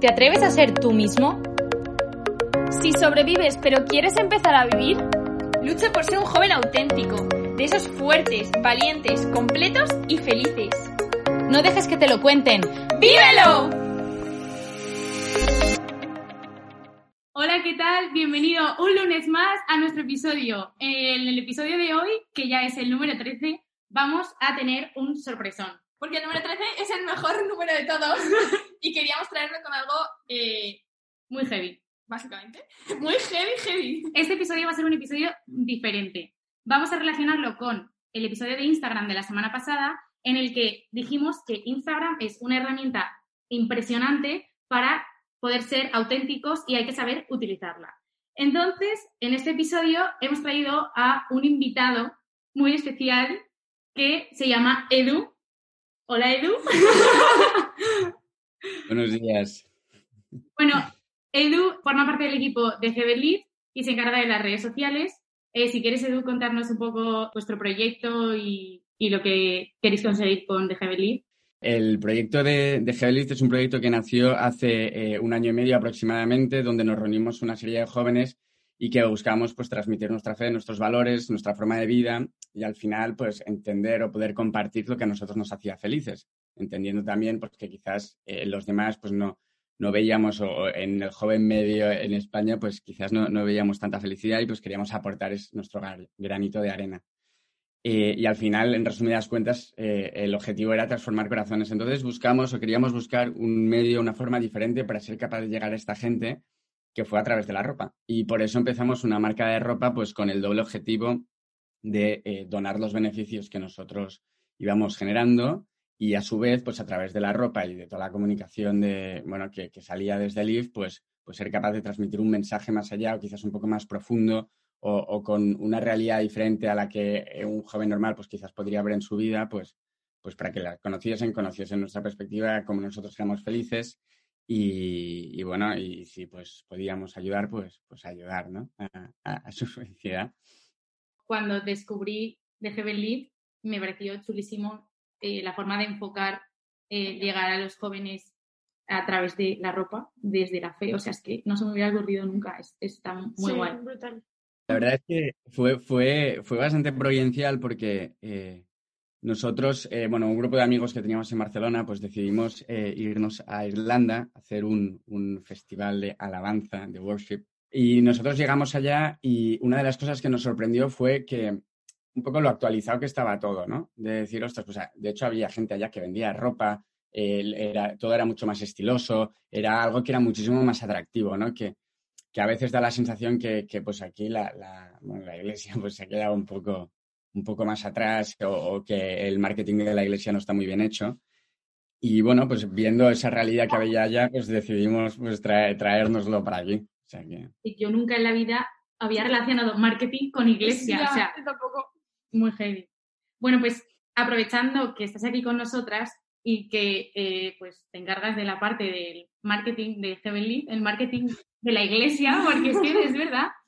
¿Te atreves a ser tú mismo? Si sobrevives pero quieres empezar a vivir, lucha por ser un joven auténtico, de esos fuertes, valientes, completos y felices. No dejes que te lo cuenten. ¡Vívelo! Hola, ¿qué tal? Bienvenido un lunes más a nuestro episodio. En el episodio de hoy, que ya es el número 13, vamos a tener un sorpresón. Porque el número 13 es el mejor número de todos y queríamos traerlo con algo eh, Muy heavy. básicamente muy heavy, heavy. Este episodio va a ser un episodio diferente. Vamos a relacionarlo con el episodio de Instagram de la semana pasada, en el que dijimos que Instagram es una herramienta impresionante para poder ser auténticos y hay que saber utilizarla. Entonces, en este episodio hemos traído a un invitado muy especial que se llama Edu. Hola, Edu. Buenos días. Bueno, Edu forma parte del equipo de GBLead y se encarga de las redes sociales. Eh, si quieres, Edu, contarnos un poco vuestro proyecto y, y lo que queréis conseguir con The. El proyecto de, de es un proyecto que nació hace eh, un año y medio aproximadamente, donde nos reunimos una serie de jóvenes y que buscamos pues, transmitir nuestra fe, nuestros valores, nuestra forma de vida y al final pues, entender o poder compartir lo que a nosotros nos hacía felices, entendiendo también pues, que quizás eh, los demás pues, no, no veíamos o en el joven medio en España pues quizás no, no veíamos tanta felicidad y pues queríamos aportar es, nuestro granito de arena. Eh, y al final, en resumidas cuentas, eh, el objetivo era transformar corazones. Entonces buscamos o queríamos buscar un medio, una forma diferente para ser capaz de llegar a esta gente que fue a través de la ropa. Y por eso empezamos una marca de ropa pues con el doble objetivo de eh, donar los beneficios que nosotros íbamos generando y a su vez, pues a través de la ropa y de toda la comunicación de, bueno, que, que salía desde el IF, pues, pues ser capaz de transmitir un mensaje más allá o quizás un poco más profundo o, con una realidad diferente a la que eh, un joven normal pues quizás podría ver en su vida, pues, pues para que la conociesen, conociesen nuestra perspectiva, como nosotros éramos felices y, y bueno, y si pues podíamos ayudar, pues, pues ayudar, ¿no? A, a- a su felicidad. Cuando descubrí The GBLead, me pareció chulísimo eh, la forma de enfocar, eh, llegar a los jóvenes a través de la ropa, desde la fe. O sea, es que no se me hubiera ocurrido nunca. Es, está muy Sí, guay. brutal. La verdad es que fue, fue, fue bastante providencial porque eh, nosotros, eh, bueno, un grupo de amigos que teníamos en Barcelona, pues decidimos eh, irnos a Irlanda a hacer un, un festival de alabanza, de worship. Y nosotros llegamos allá y una de las cosas que nos sorprendió fue que un poco lo actualizado que estaba todo, ¿no? De decir, ostras, pues de hecho había gente allá que vendía ropa, era, todo era mucho más estiloso, era algo que era muchísimo más atractivo, ¿no? Que, que a veces da la sensación que, que, pues aquí la, la, la iglesia pues se ha quedado un poco, un poco más atrás o, o que el marketing de la iglesia no está muy bien hecho. Y bueno, pues viendo esa realidad que había allá, pues decidimos pues traer, traérnoslo para aquí. O sea que... Y yo nunca en la vida había relacionado marketing con iglesia. Ya, O sea, tampoco. muy heavy. Bueno, pues aprovechando que estás aquí con nosotras y que eh, pues te encargas de la parte del marketing de GBLead, el marketing de la iglesia, porque es que es verdad.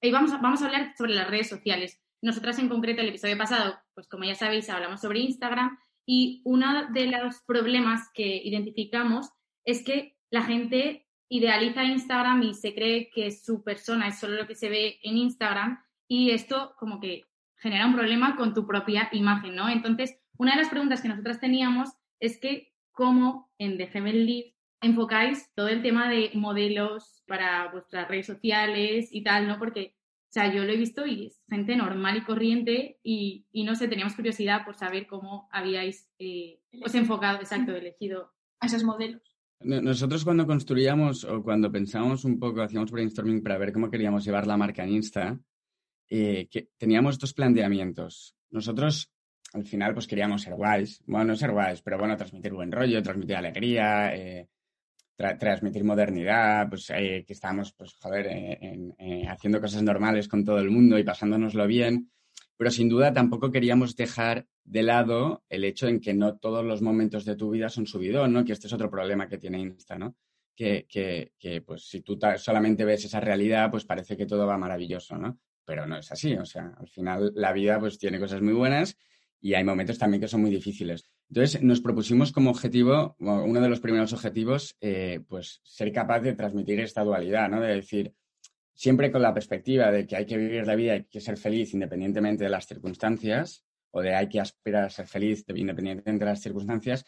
Y vamos a, vamos a hablar sobre las redes sociales. Nosotras en concreto, el episodio pasado, pues como ya sabéis, hablamos sobre Instagram y uno de los problemas que identificamos es que la gente idealiza Instagram y se cree que su persona es solo lo que se ve en Instagram y esto como que genera un problema con tu propia imagen, ¿no? Entonces, una de las preguntas que nosotras teníamos es que cómo en The Gemel Lead enfocáis todo el tema de modelos para vuestras redes sociales y tal, ¿no? Porque, o sea, yo lo he visto y es gente normal y corriente y, y no sé, teníamos curiosidad por saber cómo habíais eh, os enfocado, exacto, elegido. A esos modelos. No- Nosotros cuando construíamos o cuando pensábamos un poco, hacíamos brainstorming para ver cómo queríamos llevar la marca en Insta, eh, que teníamos dos planteamientos. Nosotros al final pues queríamos ser guays, bueno, no ser guays, pero bueno, transmitir buen rollo, transmitir alegría, eh, tra- transmitir modernidad, pues eh, que estábamos, pues joder, eh, eh, haciendo cosas normales con todo el mundo y pasándonoslo bien, pero sin duda tampoco queríamos dejar de lado el hecho en que no todos los momentos de tu vida son subidón, ¿no? Que este es otro problema que tiene Insta, ¿no? Que, que, que pues si tú solamente ves esa realidad, pues parece que todo va maravilloso, ¿no? Pero no es así, o sea, al final la vida pues tiene cosas muy buenas y hay momentos también que son muy difíciles. Entonces, nos propusimos como objetivo, uno de los primeros objetivos, eh, pues ser capaz de transmitir esta dualidad, ¿no? De decir, siempre con la perspectiva de que hay que vivir la vida, hay que ser feliz independientemente de las circunstancias, o de hay que aspirar a ser feliz independientemente de las circunstancias,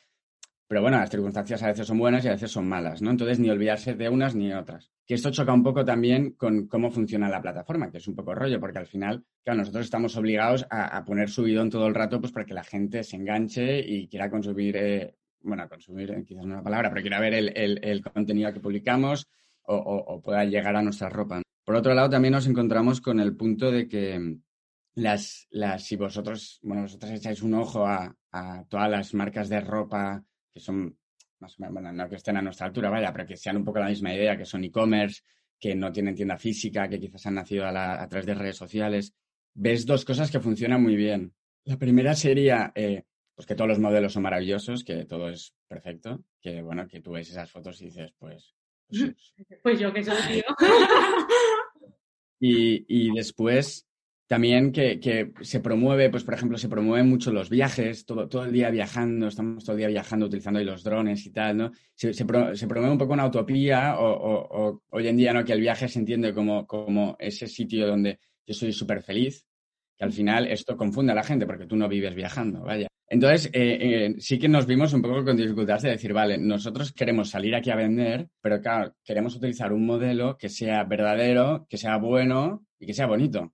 pero bueno, las circunstancias a veces son buenas y a veces son malas, ¿no? Entonces, ni olvidarse de unas ni de otras. Que esto choca un poco también con cómo funciona la plataforma, que es un poco rollo, porque al final, claro, nosotros estamos obligados a, poner subidón todo el rato, pues para que la gente se enganche y quiera consumir, eh, bueno, consumir eh, quizás no es una palabra, pero quiera ver el, contenido que publicamos o, pueda llegar a nuestra ropa. Por otro lado, también nos encontramos con el punto de que las, las si vosotros, bueno, vosotros echáis un ojo a, a todas las marcas de ropa que son más o menos, bueno, no que estén a nuestra altura, vaya, pero que sean un poco la misma idea, que son e-commerce, que no tienen tienda física, que quizás han nacido a, través de redes sociales, ves dos cosas que funcionan muy bien. La primera sería, eh, pues que todos los modelos son maravillosos, que todo es perfecto, que bueno, que tú ves esas fotos y dices, pues... Pues, pues yo que soy tío. y, y después, también que, se promueve, pues por ejemplo, se promueven mucho los viajes, todo, todo el día viajando, estamos todo el día viajando utilizando los drones y tal, ¿no? Se, se, promueve un poco una utopía o, hoy en día, ¿no? Que el viaje se entiende como, como ese sitio donde yo soy súper feliz, que al final esto confunde a la gente porque tú no vives viajando, vaya. Entonces, eh, eh, sí que nos vimos un poco con dificultades de decir, vale, nosotros queremos salir aquí a vender, pero claro, queremos utilizar un modelo que sea verdadero, que sea bueno y que sea bonito.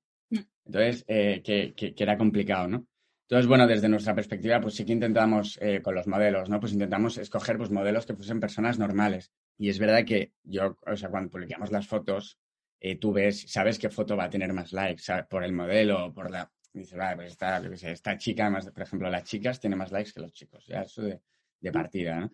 Entonces, eh, que, era complicado, ¿no? Entonces, bueno, desde nuestra perspectiva, pues sí que intentamos eh, con los modelos, ¿no? Pues intentamos escoger pues, modelos que fuesen personas normales. Y es verdad que yo, o sea, cuando publicamos las fotos, eh, tú ves, sabes qué foto va a tener más likes por el modelo, por la... Dices, vale, pues esta, esta chica, más, por ejemplo, las chicas tienen más likes que los chicos, ya eso de, de partida.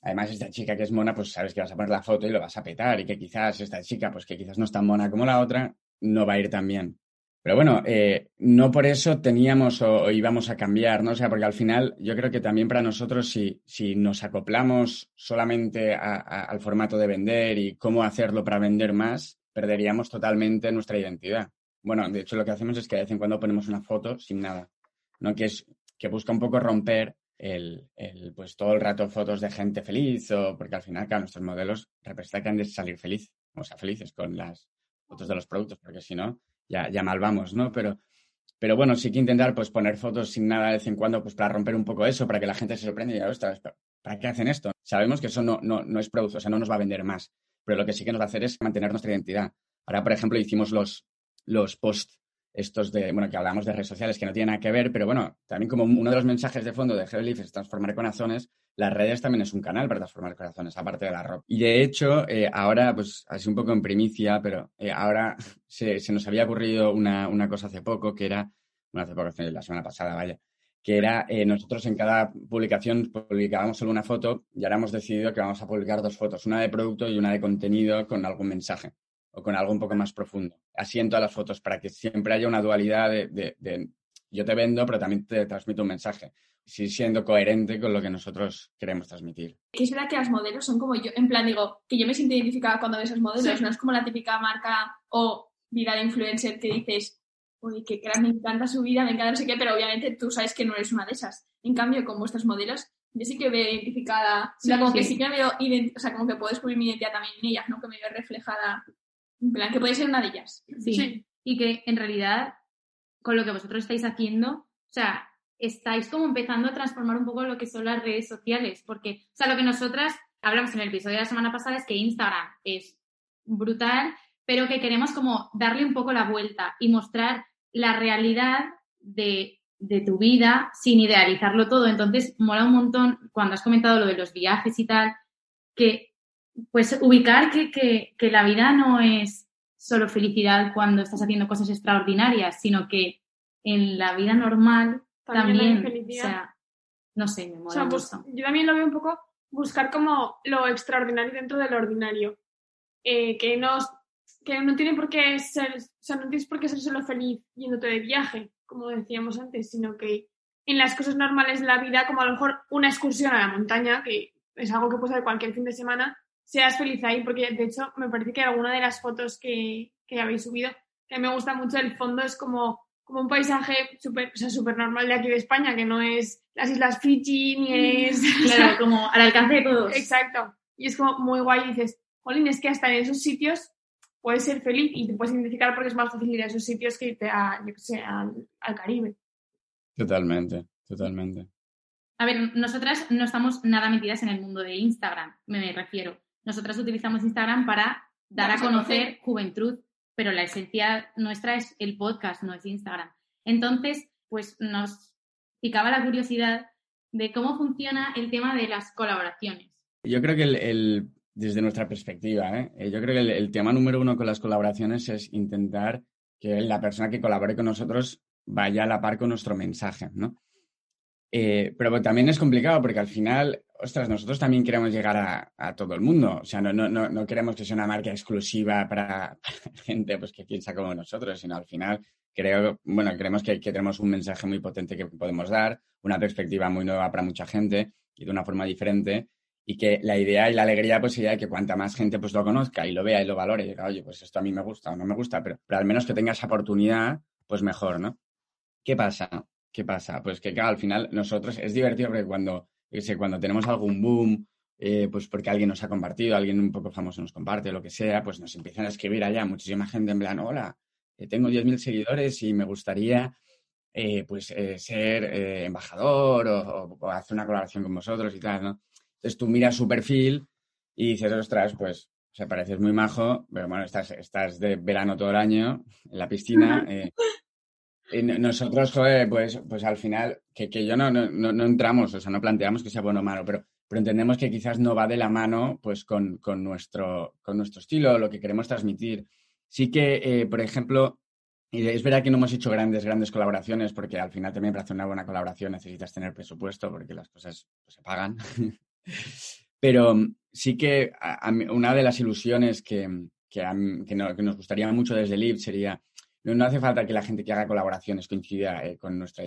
Además, esta chica que es mona, pues sabes que vas a poner la foto y lo vas a petar y que quizás esta chica, pues que quizás no es tan mona como la otra, no va a ir tan bien. Pero bueno, eh, no por eso teníamos o, íbamos a cambiar, ¿no? O sea, porque al final yo creo que también para nosotros si, si nos acoplamos solamente al formato de vender y cómo hacerlo para vender más, perderíamos totalmente nuestra identidad. Bueno, de hecho lo que hacemos es que de vez en cuando ponemos una foto sin nada, ¿no? Que es que busca un poco romper el, el, pues todo el rato fotos de gente feliz o porque al final, claro, nuestros modelos representan de salir feliz, o sea, felices con las fotos de los productos, porque si no, ya, ya mal vamos, ¿no? Pero, pero bueno, sí que intentar pues poner fotos sin nada de vez en cuando pues para romper un poco eso, para que la gente se sorprenda y diga, ostras, ¿para qué hacen esto? Sabemos que eso no, no, no es producto, o sea, no nos va a vender más, pero lo que sí que nos va a hacer es mantener nuestra identidad. Ahora, por ejemplo, hicimos los, los posts estos de, bueno, que hablamos de redes sociales que no tienen nada que ver, pero bueno, también como uno de los mensajes de fondo de Heavy es transformar corazones, las redes también es un canal para transformar corazones, aparte de la ropa. Y de hecho, eh, ahora, pues así un poco en primicia, pero eh, ahora se, nos había ocurrido una, cosa hace poco, que era, bueno, hace poco, la semana pasada, vaya, que era eh, nosotros en cada publicación publicábamos solo una foto y ahora hemos decidido que vamos a publicar dos fotos, una de producto y una de contenido con algún mensaje o con algo un poco más profundo. Así en todas las fotos, para que siempre haya una dualidad de, de yo te vendo, pero también te transmito un mensaje sí siendo coherente con lo que nosotros queremos transmitir. Que es verdad que las modelos son como yo, en plan digo, que yo me siento identificada cuando veo esos modelos, no es como la típica marca o vida de influencer que dices, uy, qué crack, me encanta su vida, me encanta no sé qué, pero obviamente tú sabes que no eres una de esas. En cambio, con vuestros modelos, yo sí que veo identificada, o sea, como que sí que veo, o sea, como que puedo descubrir mi identidad también en ellas, ¿no? Que me veo reflejada, en plan, que puede ser una de ellas. sí. Y que en realidad, con lo que vosotros estáis haciendo, o sea, estáis como empezando a transformar un poco lo que son las redes sociales, porque, o sea, lo que nosotras hablamos en el episodio de la semana pasada es que Instagram es brutal, pero que queremos como darle un poco la vuelta y mostrar la realidad de, tu vida sin idealizarlo todo. Entonces, mola un montón cuando has comentado lo de los viajes y tal, que pues ubicar que, que la vida no es solo felicidad cuando estás haciendo cosas extraordinarias, sino que en la vida normal también, o sea, no sé, me mola pues, Yo también lo veo un poco buscar como lo extraordinario dentro del ordinario. Eh, que, no, que no tiene por qué ser, o sea, no tienes por qué ser solo feliz yéndote de viaje, como decíamos antes, sino que en las cosas normales de la vida, como a lo mejor una excursión a la montaña, que es algo que puedes hacer cualquier fin de semana, seas feliz ahí, porque de hecho me parece que alguna de las fotos que, que habéis subido, que me gusta mucho, el fondo es como como un paisaje súper o sea, súper normal de aquí de España, que no es las Islas Fiji ni es... Claro, como al alcance de todos. Exacto. Y es como muy guay y dices, jolín, es que hasta en esos sitios puedes ser feliz y te puedes identificar porque es más fácil ir a esos sitios que irte a, yo qué sé, al, al Caribe. Totalmente, totalmente. A ver, nosotras no estamos nada metidas en el mundo de Instagram, me refiero. Nosotras utilizamos Instagram para dar a Vamos a conocer juventud, pero la esencia nuestra es el podcast, no es Instagram. Entonces, pues nos picaba la curiosidad de cómo funciona el tema de las colaboraciones. Yo creo que el, el- desde nuestra perspectiva, ¿eh? Eh, yo creo que el, el tema número uno con las colaboraciones es intentar que la persona que colabore con nosotros vaya a la par con nuestro mensaje, ¿no? Eh, pero también es complicado porque al final, ostras, nosotros también queremos llegar a, a todo el mundo. O sea, no, no, no, no queremos que sea una marca exclusiva para, para gente pues, que piensa como nosotros, sino al final creo, bueno, creemos que, que tenemos un mensaje muy potente que podemos dar, una perspectiva muy nueva para mucha gente y de una forma diferente y que la idea y la alegría pues sería que cuanta más gente pues lo conozca y lo vea y lo valore y diga, oye, pues esto a mí me gusta o no me gusta, pero, pero al menos que tenga esa oportunidad, pues mejor, ¿no? ¿Qué pasa? ¿Qué pasa? Pues que claro, al final nosotros es divertido porque cuando, sé, cuando tenemos algún boom, eh, pues porque alguien nos ha compartido, alguien un poco famoso nos comparte, lo que sea, pues nos empiezan a escribir allá muchísima gente en plan, hola, eh, tengo 10.000 seguidores y me gustaría eh, pues eh, ser eh, embajador o, o- o hacer una colaboración con vosotros y tal, ¿no? Entonces tú miras su perfil y dices, ostras, pues, o sea, pareces muy majo, pero bueno, estás, estás de verano todo el año en la piscina. y no- nosotros, joder, pues, pues al final, que, que yo no, no, no, entramos, o sea, no planteamos que sea bueno o malo, pero, pero entendemos que quizás no va de la mano pues con, con nuestro, con nuestro estilo, lo que queremos transmitir. Sí que, eh, por ejemplo, es verdad que no hemos hecho grandes, grandes colaboraciones, porque al final también para hacer una buena colaboración necesitas tener presupuesto, porque las cosas pues, se pagan. Pero sí que a- a una de las ilusiones que, que, a que no- que nos gustaría mucho desde LIB sería, no, hace falta que la gente que haga colaboraciones coincida eh, con, nuestra,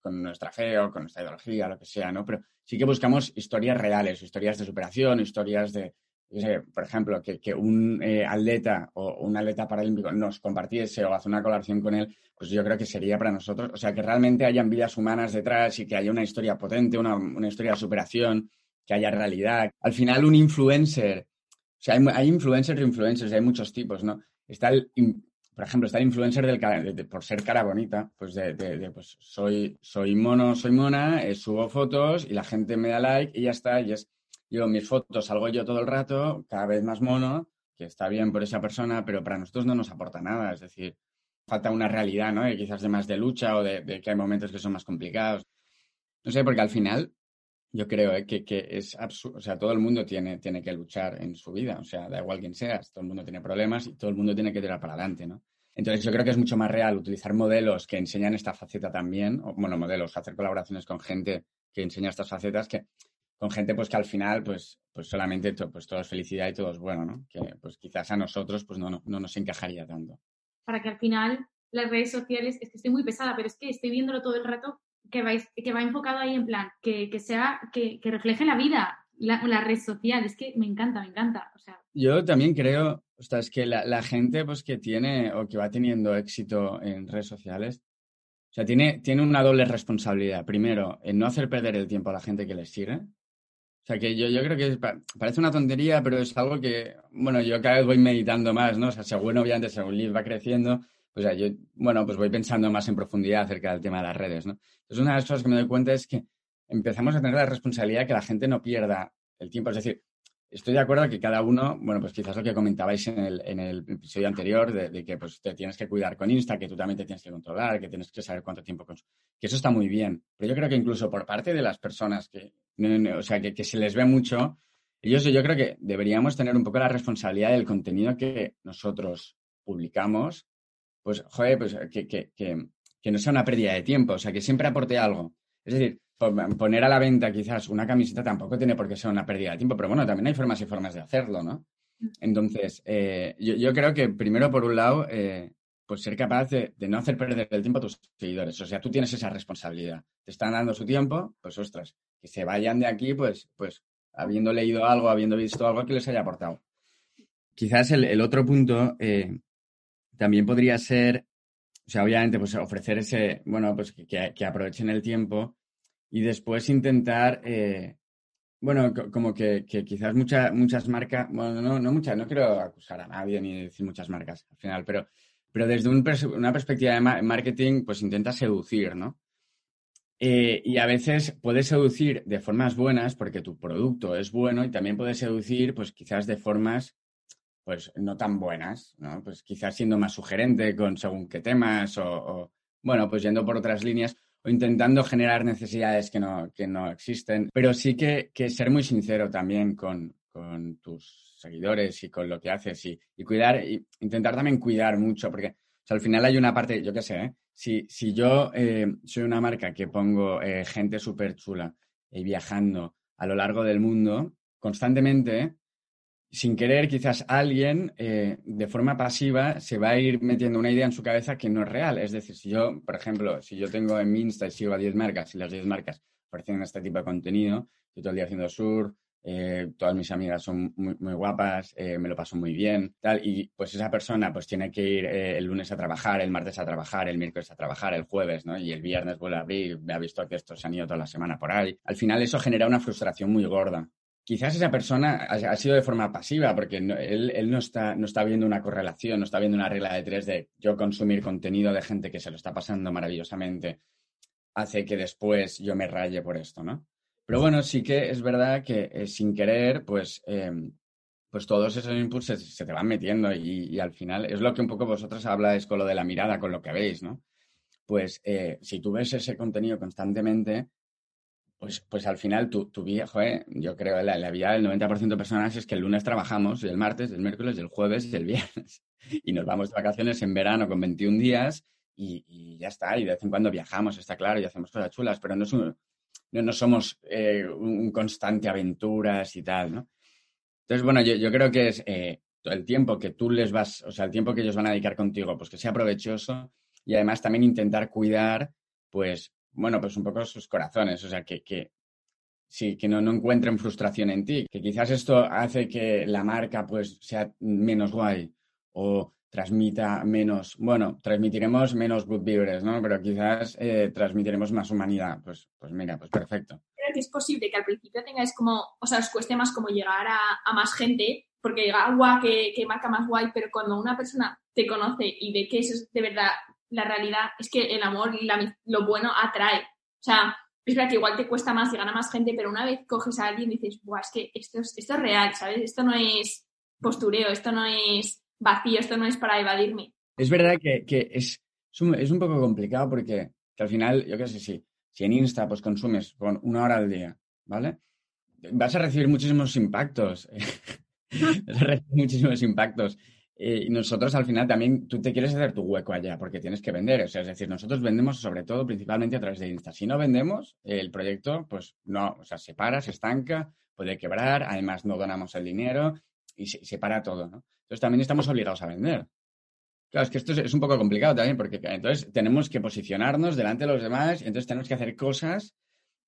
con, nuestra fe o con nuestra ideología, lo que sea, ¿no? Pero sí que buscamos historias reales, historias de superación, historias de, yo sé, por ejemplo, que, que un eh, atleta o un atleta paralímpico nos compartiese o hace una colaboración con él, pues yo creo que sería para nosotros, o sea, que realmente hayan vidas humanas detrás y que haya una historia potente, una, una historia de superación, que haya realidad. Al final, un influencer, o sea, hay, hay influencers y influencers, hay muchos tipos, ¿no? Está el, por ejemplo, está el influencer del de- de- por ser cara bonita, pues pues soy, soy mono, soy mona, eh, subo fotos y la gente me da like y ya está, y es yo mis fotos salgo yo todo el rato, cada vez más mono, que está bien por esa persona, pero para nosotros no nos aporta nada. Es decir, falta una realidad, ¿no? Y quizás de más de lucha o de que hay momentos que son más complicados. No sé, porque al final yo creo eh, que, que es absurdo. O sea, todo el mundo tiene, tiene que luchar en su vida. O sea, da igual quién seas, todo el mundo tiene problemas y todo el mundo tiene que tirar para adelante, ¿no? Entonces yo creo que es mucho más real utilizar modelos que enseñan esta faceta también, o, bueno, modelos, hacer colaboraciones con gente que enseña estas facetas que con gente pues que al final pues, pues solamente to- pues todo es felicidad y todo es bueno, ¿no? Que pues quizás a nosotros pues no, no, no nos encajaría tanto. para que al final las redes sociales, es que estoy muy pesada, pero es que estoy viéndolo todo el rato que, vais, que va enfocado ahí en plan, que, que sea, que, que refleje la vida, la, la red social, es que me encanta, me encanta. O sea, Yo también creo, o sea, es que la, la gente pues que tiene o que va teniendo éxito en redes sociales, o sea, tiene, tiene una doble responsabilidad. Primero, en no hacer perder el tiempo a la gente que les sigue. O sea, que yo, yo creo que es pa- parece una tontería, pero es algo que, bueno, yo cada vez voy meditando más, ¿no? O sea, según obviamente, según Liv va creciendo, pues ya yo, bueno, pues voy pensando más en profundidad acerca del tema de las redes, ¿no? Entonces, una de las cosas que me doy cuenta es que empezamos a tener la responsabilidad de que la gente no pierda el tiempo. Es decir, estoy de acuerdo que cada uno, bueno, pues quizás lo que comentabais en el, en el episodio anterior, de, que pues te tienes que cuidar con Insta, que tú también te tienes que controlar, que tienes que saber cuánto tiempo cons- que eso está muy bien. Pero yo creo que incluso por parte de las personas que, no, no, o sea, que, que se les ve mucho, ellos yo creo que deberíamos tener un poco la responsabilidad del contenido que nosotros publicamos, pues, joder, pues que, que, que, que no sea una pérdida de tiempo, o sea, que siempre aporte algo. Es decir, po- poner a la venta quizás una camiseta tampoco tiene por qué ser una pérdida de tiempo, pero bueno, también hay formas y formas de hacerlo, ¿no? Entonces, eh, yo, yo creo que primero, por un lado, eh, pues ser capaz de, de no hacer perder el tiempo a tus seguidores. O sea, tú tienes esa responsabilidad. Te están dando su tiempo, pues ostras, que se vayan de aquí, pues, pues habiendo leído algo, habiendo visto algo que les haya aportado. Quizás el, el otro punto eh, también podría ser, o sea, obviamente, pues ofrecer ese, bueno, pues que, aprovechen el tiempo y después intentar, eh, bueno, como que, quizás muchas muchas marcas, bueno, no, no muchas, no quiero acusar a nadie ni decir muchas marcas al final, pero, pero desde una perspectiva de marketing, pues intenta seducir, ¿no? Eh, y a veces puedes seducir de formas buenas porque tu producto es bueno y también puedes seducir, pues quizás de formas, pues no tan buenas, ¿no? Pues quizás siendo más sugerente con según qué temas o, bueno, pues yendo por otras líneas o intentando generar necesidades que no, que no existen. Pero sí que, que ser muy sincero también con, con, tus seguidores y con lo que haces y, y cuidar, y intentar también cuidar mucho, porque al final hay una parte, yo qué sé, ¿eh? si, si yo eh, soy una marca que pongo eh, gente súper chula y viajando a lo largo del mundo constantemente, sin querer, quizás alguien de forma pasiva se va a ir metiendo una idea en su cabeza que no es real. Es decir, si yo, por ejemplo, si yo tengo en mi Insta y sigo a 10 marcas y las 10 marcas ofrecen este tipo de contenido, yo todo el día haciendo sur, eh, todas mis amigas son muy, muy guapas, eh, me lo paso muy bien, tal, y pues esa persona pues tiene que ir eh, el lunes a trabajar, el martes a trabajar, el miércoles a trabajar, el jueves, ¿no? Y el viernes vuelve a abrir, me ha visto que estos se han ido toda la semana por ahí. Al final eso genera una frustración muy gorda. Quizás esa persona ha, sido de forma pasiva, porque él, él, no, está, no está viendo una correlación, no está viendo una regla de tres de yo consumir contenido de gente que se lo está pasando maravillosamente, hace que después yo me raye por esto, ¿no? Pero bueno, sí que es verdad que eh, sin querer, pues, em, pues todos esos impulsos se, te van metiendo y, al final es lo que un poco vosotros habláis con lo de la mirada, con lo que veis, ¿no? Pues eh, si tú ves ese contenido constantemente, pues, pues al final tu, tu vida, joder, yo creo la, la vida del 90% de personas es que el lunes trabajamos, y el martes, el miércoles, el jueves y el viernes. Y nos vamos de vacaciones en verano con 21 días y, y, ya está. Y de vez en cuando viajamos, está claro, y hacemos cosas chulas, pero no es un, no, no somos eh, un constante aventuras y tal, ¿no? Entonces, bueno, yo, yo creo que es eh, el tiempo que tú les vas, o sea, el tiempo que ellos van a dedicar contigo, pues que sea provechoso y además también intentar cuidar, pues, bueno, pues un poco sus corazones, o sea, que, que sí, que no, no encuentren frustración en ti, que quizás esto hace que la marca, pues, sea menos guay o transmita menos, bueno, transmitiremos menos good vibres, ¿no? Pero quizás eh, transmitiremos más humanidad. Pues, pues mira, pues perfecto. Creo que es posible que al principio tengáis como, o sea, os cueste más como llegar a, más gente, porque diga, guau, que, que, marca más guay, pero cuando una persona te conoce y ve que eso es de verdad la realidad, es que el amor y lo bueno atrae. O sea, es verdad que igual te cuesta más llegar a más gente, pero una vez coges a alguien y dices, guau, es que esto es, esto es real, ¿sabes? Esto no es postureo, esto no es vacío, esto no es para evadirme. Es verdad que, es, es, un, poco complicado porque al final, yo qué sé, si, si en Insta pues consumes con una hora al día, ¿vale? Vas a recibir muchísimos impactos. vas a recibir muchísimos impactos. Eh, y nosotros al final también, tú te quieres hacer tu hueco allá porque tienes que vender. O sea, es decir, nosotros vendemos sobre todo principalmente a través de Insta. Si no vendemos, el proyecto pues no, o sea, se para, se estanca, puede quebrar, además no donamos el dinero y se, para todo, ¿no? Entonces también estamos obligados a vender. Claro, es que esto es, un poco complicado también, porque entonces tenemos que posicionarnos delante de los demás entonces tenemos que hacer cosas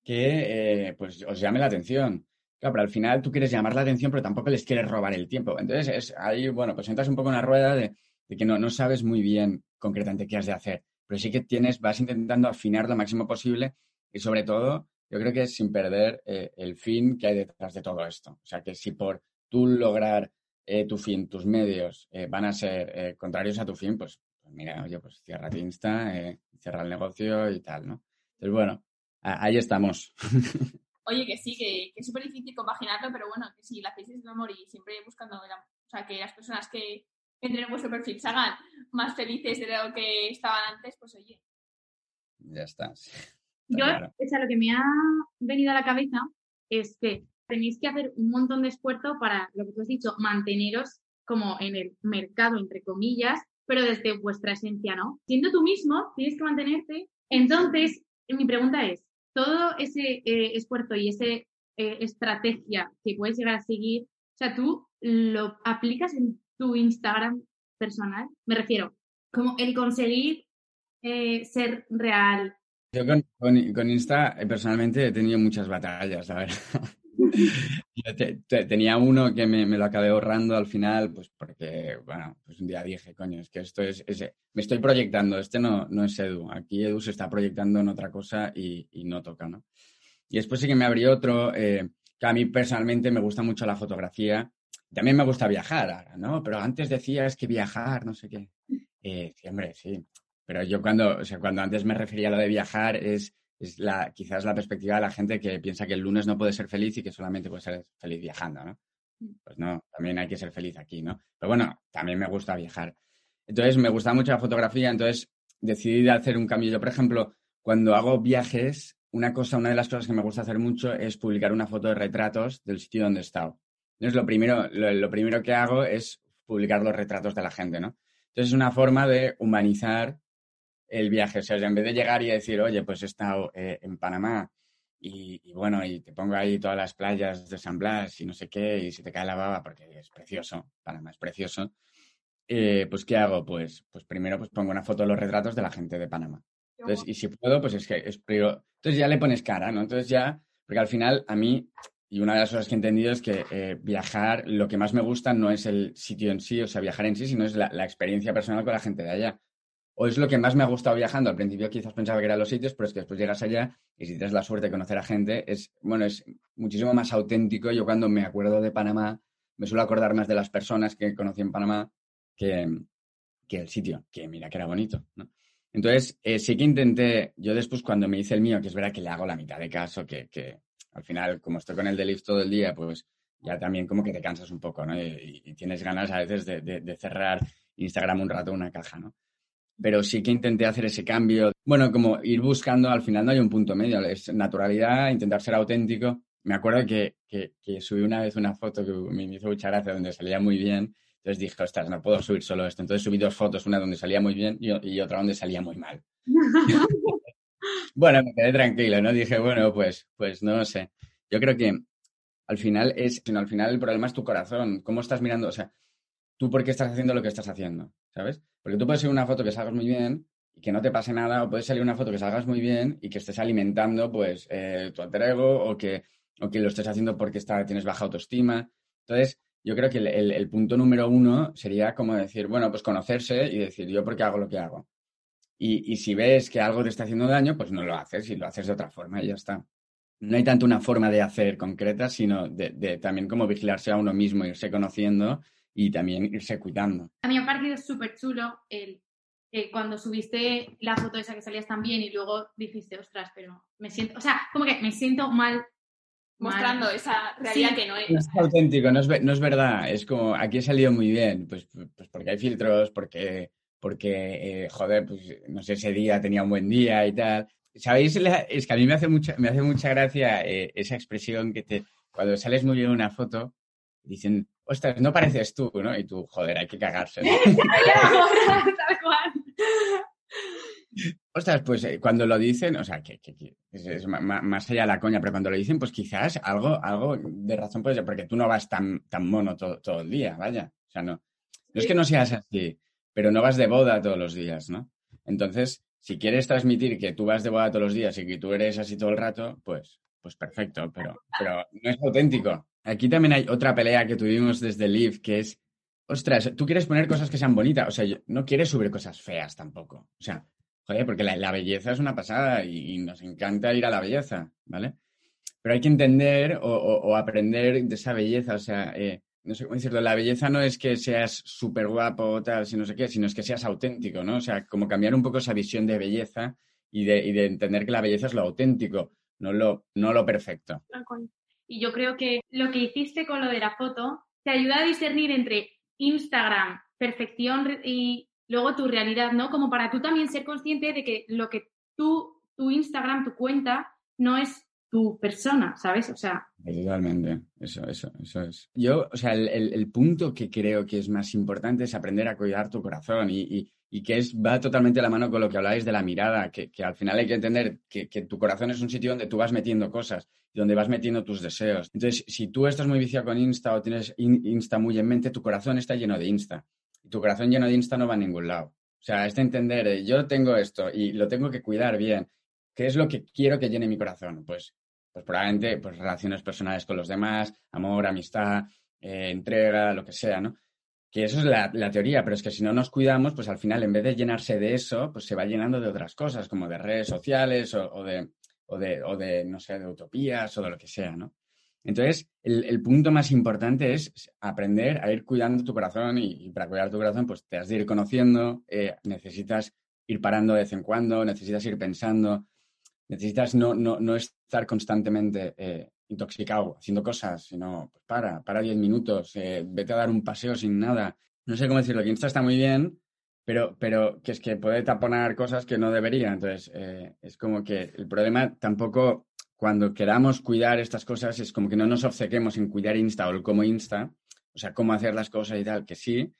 que eh, pues os llame la atención. Claro, pero al final tú quieres llamar la atención, pero tampoco les quieres robar el tiempo. Entonces es ahí, bueno, pues entras un poco en la rueda de, que no, no sabes muy bien concretamente qué has de hacer. Pero sí que tienes, vas intentando afinar lo máximo posible y sobre todo, yo creo que es sin perder eh, el fin que hay detrás de todo esto. O sea, que si por tú lograr eh, tu fin, tus medios eh, van a ser eh, contrarios a tu fin, pues, pues, mira, oye, pues cierra tu Insta, cierra el negocio y tal, ¿no? Entonces, bueno, ahí estamos. Oye, que sí, que, es súper difícil compaginarlo, pero bueno, que si la hacéis de amor y siempre buscando, o sea, que las personas que entren en vuestro perfil se hagan más felices de lo que estaban antes, pues oye. Ya está. Yo, o sea, lo que me ha venido a la cabeza es que tenéis que hacer un montón de esfuerzo para, lo que tú has dicho, manteneros como en el mercado, entre comillas, pero desde vuestra esencia, ¿no? Siendo tú mismo, tienes que mantenerte. Entonces, mi pregunta es, todo ese eh, esfuerzo y esa eh, estrategia que puedes llegar a seguir, o sea, tú lo aplicas en tu Instagram personal, me refiero, como el conseguir eh, ser real. Yo con, con, con Insta personalmente he tenido muchas batallas, la verdad. Yo te- te- tenía uno que me, me lo acabé ahorrando al final, pues porque, bueno, pues un día dije, coño, es que esto es, es- me estoy proyectando, este no, no es Edu, aquí Edu se está proyectando en otra cosa y, y no toca, ¿no? Y después sí que me abrí otro, eh, que a mí personalmente me gusta mucho la fotografía, también me gusta viajar ahora, ¿no? Pero antes decías que viajar, no sé qué. Eh, sí, hombre, sí. Pero yo cuando, o sea, cuando antes me refería a lo de viajar es, es la, quizás la perspectiva de la gente que piensa que el lunes no puede ser feliz y que solamente puede ser feliz viajando, ¿no? Pues no, también hay que ser feliz aquí, ¿no? Pero bueno, también me gusta viajar. Entonces, me gusta mucho la fotografía, entonces decidí hacer un cambio. Yo, por ejemplo, cuando hago viajes, una cosa, una de las cosas que me gusta hacer mucho es publicar una foto de retratos del sitio donde he estado. Entonces, lo primero, lo, lo primero que hago es publicar los retratos de la gente, ¿no? Entonces, es una forma de humanizar el viaje. O sea, en vez de llegar y decir, oye, pues he estado eh, en Panamá y, y bueno, y te pongo ahí todas las playas de San Blas y no sé qué, y se te cae la baba porque es precioso, Panamá es precioso. eh, pues, ¿qué hago? Pues, pues primero pues pongo una foto de los retratos de la gente de Panamá. Entonces, y si puedo, pues es que es Entonces ya le pones cara, ¿no? Entonces ya, porque al final a mí, y una de las cosas que he entendido es que eh, viajar, lo que más me gusta no es el sitio en sí, o sea, viajar en sí, sino es la, la experiencia personal con la gente de allá. O es lo que más me ha gustado viajando. Al principio quizás pensaba que eran los sitios, pero es que después llegas allá y si tienes la suerte de conocer a gente, es, bueno, es muchísimo más auténtico. Yo cuando me acuerdo de Panamá, me suelo acordar más de las personas que conocí en Panamá que, que el sitio, que mira que era bonito. Entonces, eh, sí que intenté, yo después cuando me hice el mío, que es verdad que le hago la mitad de caso, que, que al final, como estoy con el de todo el día, pues ya también como que te cansas un poco, ¿no? Y, y tienes ganas a veces de, de- de cerrar Instagram un rato una caja, ¿no? Pero sí que intenté hacer ese cambio. Bueno, como ir buscando, al final no hay un punto medio, es naturalidad, intentar ser auténtico. Me acuerdo que, que, que subí una vez una foto que me hizo mucha gracia, donde salía muy bien. Entonces dije, ostras, no puedo subir solo esto. Entonces subí dos fotos, una donde salía muy bien y, y otra donde salía muy mal. Bueno, me quedé tranquilo, ¿no? Dije, bueno, pues, pues no sé. Yo creo que al final es, sino al final el problema es tu corazón. ¿Cómo estás mirando? O sea, tú por qué estás haciendo lo que estás haciendo, ¿sabes? Porque tú puedes ser una foto que salgas muy bien y que no te pase nada, o puedes salir una foto que salgas muy bien y que estés alimentando, pues, eh, tu alter o que, o que lo estés haciendo porque está, tienes baja autoestima. Entonces, yo creo que el, punto número uno sería como decir, bueno, pues conocerse y decir, yo por qué hago lo que hago. Y, y si ves que algo te está haciendo daño, pues no lo haces y lo haces de otra forma y ya está. No hay tanto una forma de hacer concreta, sino de, de también como vigilarse a uno mismo, irse conociendo y también irse cuidando. A mí me ha parecido súper chulo el eh, cuando subiste la foto esa que salías tan bien y luego dijiste, ostras, pero me siento, o sea, como que me siento mal. mal". Mostrando esa realidad Sí. que no es. No es auténtico, no es, no es verdad. Es como, aquí he salido muy bien, pues, pues porque hay filtros, porque, porque eh, joder, pues no sé, ese día tenía un buen día y tal. ¿Sabéis? La- Es que a mí me hace mucha, me hace mucha gracia eh, esa expresión que te, cuando sales muy bien en una foto, dicen, ostras, no pareces tú, ¿no? Y tú, joder, hay que cagarse. Ostras, pues eh, cuando lo dicen, o sea, que, que- que es, más allá de la coña, pero cuando lo dicen, pues quizás algo, algo de razón puede ser, porque tú no vas tan, tan mono todo, todo el día, vaya. O sea, no, no es que no seas así, pero no vas de boda todos los días, ¿no? Entonces, si quieres transmitir que tú vas de boda todos los días y que tú eres así todo el rato, pues, pues perfecto, pero, pero no es auténtico. Aquí también hay otra pelea que tuvimos desde Live, que es, ostras, tú quieres poner cosas que sean bonitas, o sea, no quieres subir cosas feas tampoco. O sea, Joder, porque la, belleza es una pasada y, nos encanta ir a la belleza, ¿vale? Pero hay que entender o aprender de esa belleza, o sea, eh, no sé cómo decirlo, la belleza no es que seas súper guapo o tal, si no sé qué, sino es que seas auténtico, ¿no? O sea, como cambiar un poco esa visión de belleza y de, y de entender que la belleza es lo auténtico, no lo, no lo perfecto. Y yo creo que lo que hiciste con lo de la foto te ayuda a discernir entre Instagram, perfección y luego tu realidad, ¿no? Como para tú también ser consciente de que lo que tú, tu Instagram, tu cuenta, no es tu persona, ¿sabes? O sea, Totalmente, eso, eso, eso es. Yo, o sea, el, el- punto que creo que es más importante es aprender a cuidar tu corazón y- y que es, va totalmente de la mano con lo que habláis de la mirada, que, que al final hay que entender que, que tu corazón es un sitio donde tú vas metiendo cosas donde vas metiendo tus deseos. Entonces, si tú estás muy viciado con Insta o tienes in- Insta muy en mente, tu corazón está lleno de Insta. Y tu corazón lleno de Insta no va a ningún lado. O sea, es de entender, eh, yo tengo esto y lo tengo que cuidar bien. ¿Qué es lo que quiero que llene mi corazón? Pues Pues probablemente pues, relaciones personales con los demás, amor, amistad, eh, entrega, lo que sea, ¿no? Que eso es la, la, teoría, pero es que si no nos cuidamos, pues al final, en vez de llenarse de eso, pues se va llenando de otras cosas, como de redes sociales o, de, o, de, o de, no sé, de utopías o de lo que sea, ¿no? Entonces, el, el, punto más importante es aprender a ir cuidando tu corazón y, y, para cuidar tu corazón, pues te has de ir conociendo, eh, necesitas ir parando de vez en cuando, necesitas ir pensando, necesitas no, no, no estar constantemente eh, intoxicado haciendo cosas, sino pues para, para 10 minutos, eh, vete a dar un paseo sin nada. No sé cómo decirlo, que Insta está muy bien, pero, pero que es que puede taponar cosas que no debería. Entonces, eh, es como que el problema tampoco cuando queramos cuidar estas cosas es como que no nos obcequemos en cuidar Insta o el cómo Insta, o sea, cómo hacer las cosas y tal, que sí,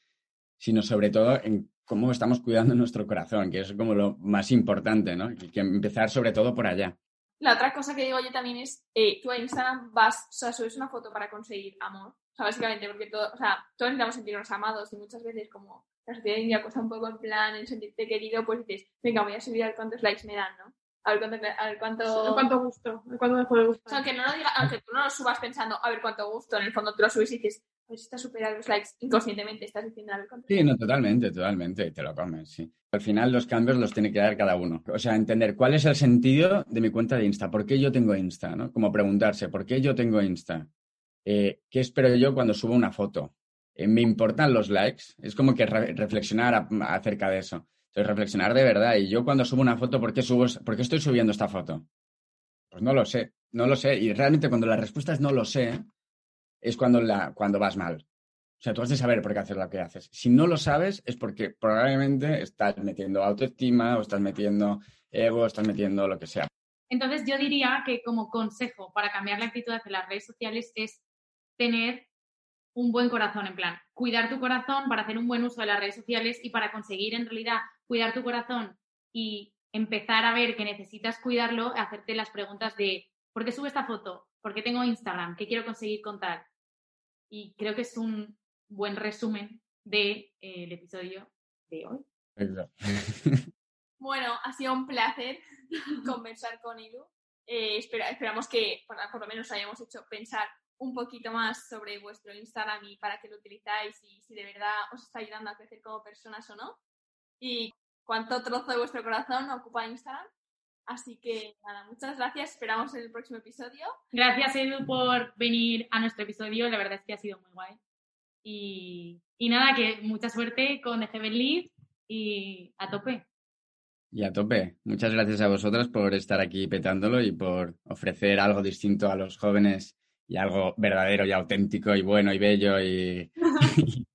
sino sobre todo en cómo estamos cuidando nuestro corazón, que es como lo más importante, ¿no? Y que empezar sobre todo por allá. La otra cosa que digo yo también es, eh, tú a Instagram vas, o sea, subes una foto para conseguir amor. O sea, básicamente, porque todo, o sea, todos necesitamos sentirnos amados y muchas veces como la sociedad india cuesta un poco en plan en sentirte querido, pues dices, venga, voy a subir a ver cuántos likes me dan, ¿no? A ver cuánto, a ver cuánto... A cuánto gusto, a cuánto me puede gustar. O sea, aunque, no lo diga, aunque tú no lo subas pensando, a ver cuánto gusto, en el fondo tú lo subes y dices, pues está superando los likes, inconscientemente estás diciendo a ver cuánto. Sí, no, totalmente, totalmente, te lo comes, sí. Al final los cambios los tiene que dar cada uno. O sea, entender cuál es el sentido de mi cuenta de Insta, por qué yo tengo Insta, ¿no? Como preguntarse, ¿por qué yo tengo Insta? Eh, ¿Qué espero yo cuando subo una foto? Eh, ¿Me importan los likes? Es como que re reflexionar a, acerca de eso. Entonces, reflexionar de verdad. Y yo cuando subo una foto, ¿por qué, subo, ¿por qué estoy subiendo esta foto? Pues no lo sé, no lo sé. Y realmente cuando la respuesta es no lo sé, es cuando, la, cuando vas mal. O sea, tú has de saber por qué haces lo que haces. Si no lo sabes, es porque probablemente estás metiendo autoestima o estás metiendo ego, estás metiendo lo que sea. Entonces, yo diría que como consejo para cambiar la actitud hacia las redes sociales es tener un buen corazón, en plan, cuidar tu corazón para hacer un buen uso de las redes sociales y para conseguir en realidad cuidar tu corazón y empezar a ver que necesitas cuidarlo, hacerte las preguntas de ¿por qué subo esta foto? ¿Por qué tengo Instagram? ¿Qué quiero conseguir contar? Y creo que es un buen resumen del de, eh, episodio de hoy. bueno, ha sido un placer conversar con Ilu. Eh, espera, esperamos que por, por lo menos hayamos hecho pensar un poquito más sobre vuestro Instagram y para qué lo utilizáis y si de verdad os está ayudando a crecer como personas o no. Y cuánto trozo de vuestro corazón ocupa Instagram. Así que nada, muchas gracias. Esperamos en el próximo episodio. Gracias, Edu, por venir a nuestro episodio. La verdad es que ha sido muy guay. Y, y nada, que mucha suerte con The Heaven Lead y a tope. Y a tope. Muchas gracias a vosotras por estar aquí petándolo y por ofrecer algo distinto a los jóvenes y algo verdadero y auténtico y bueno y bello y,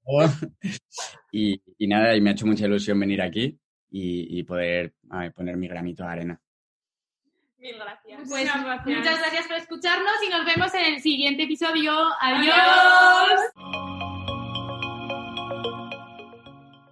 y, y, nada, y me ha hecho mucha ilusión venir aquí y, y poder ay, poner mi granito de arena. Gracias. Muchas gracias. Muchas gracias por escucharnos y nos vemos en el siguiente episodio. Adiós.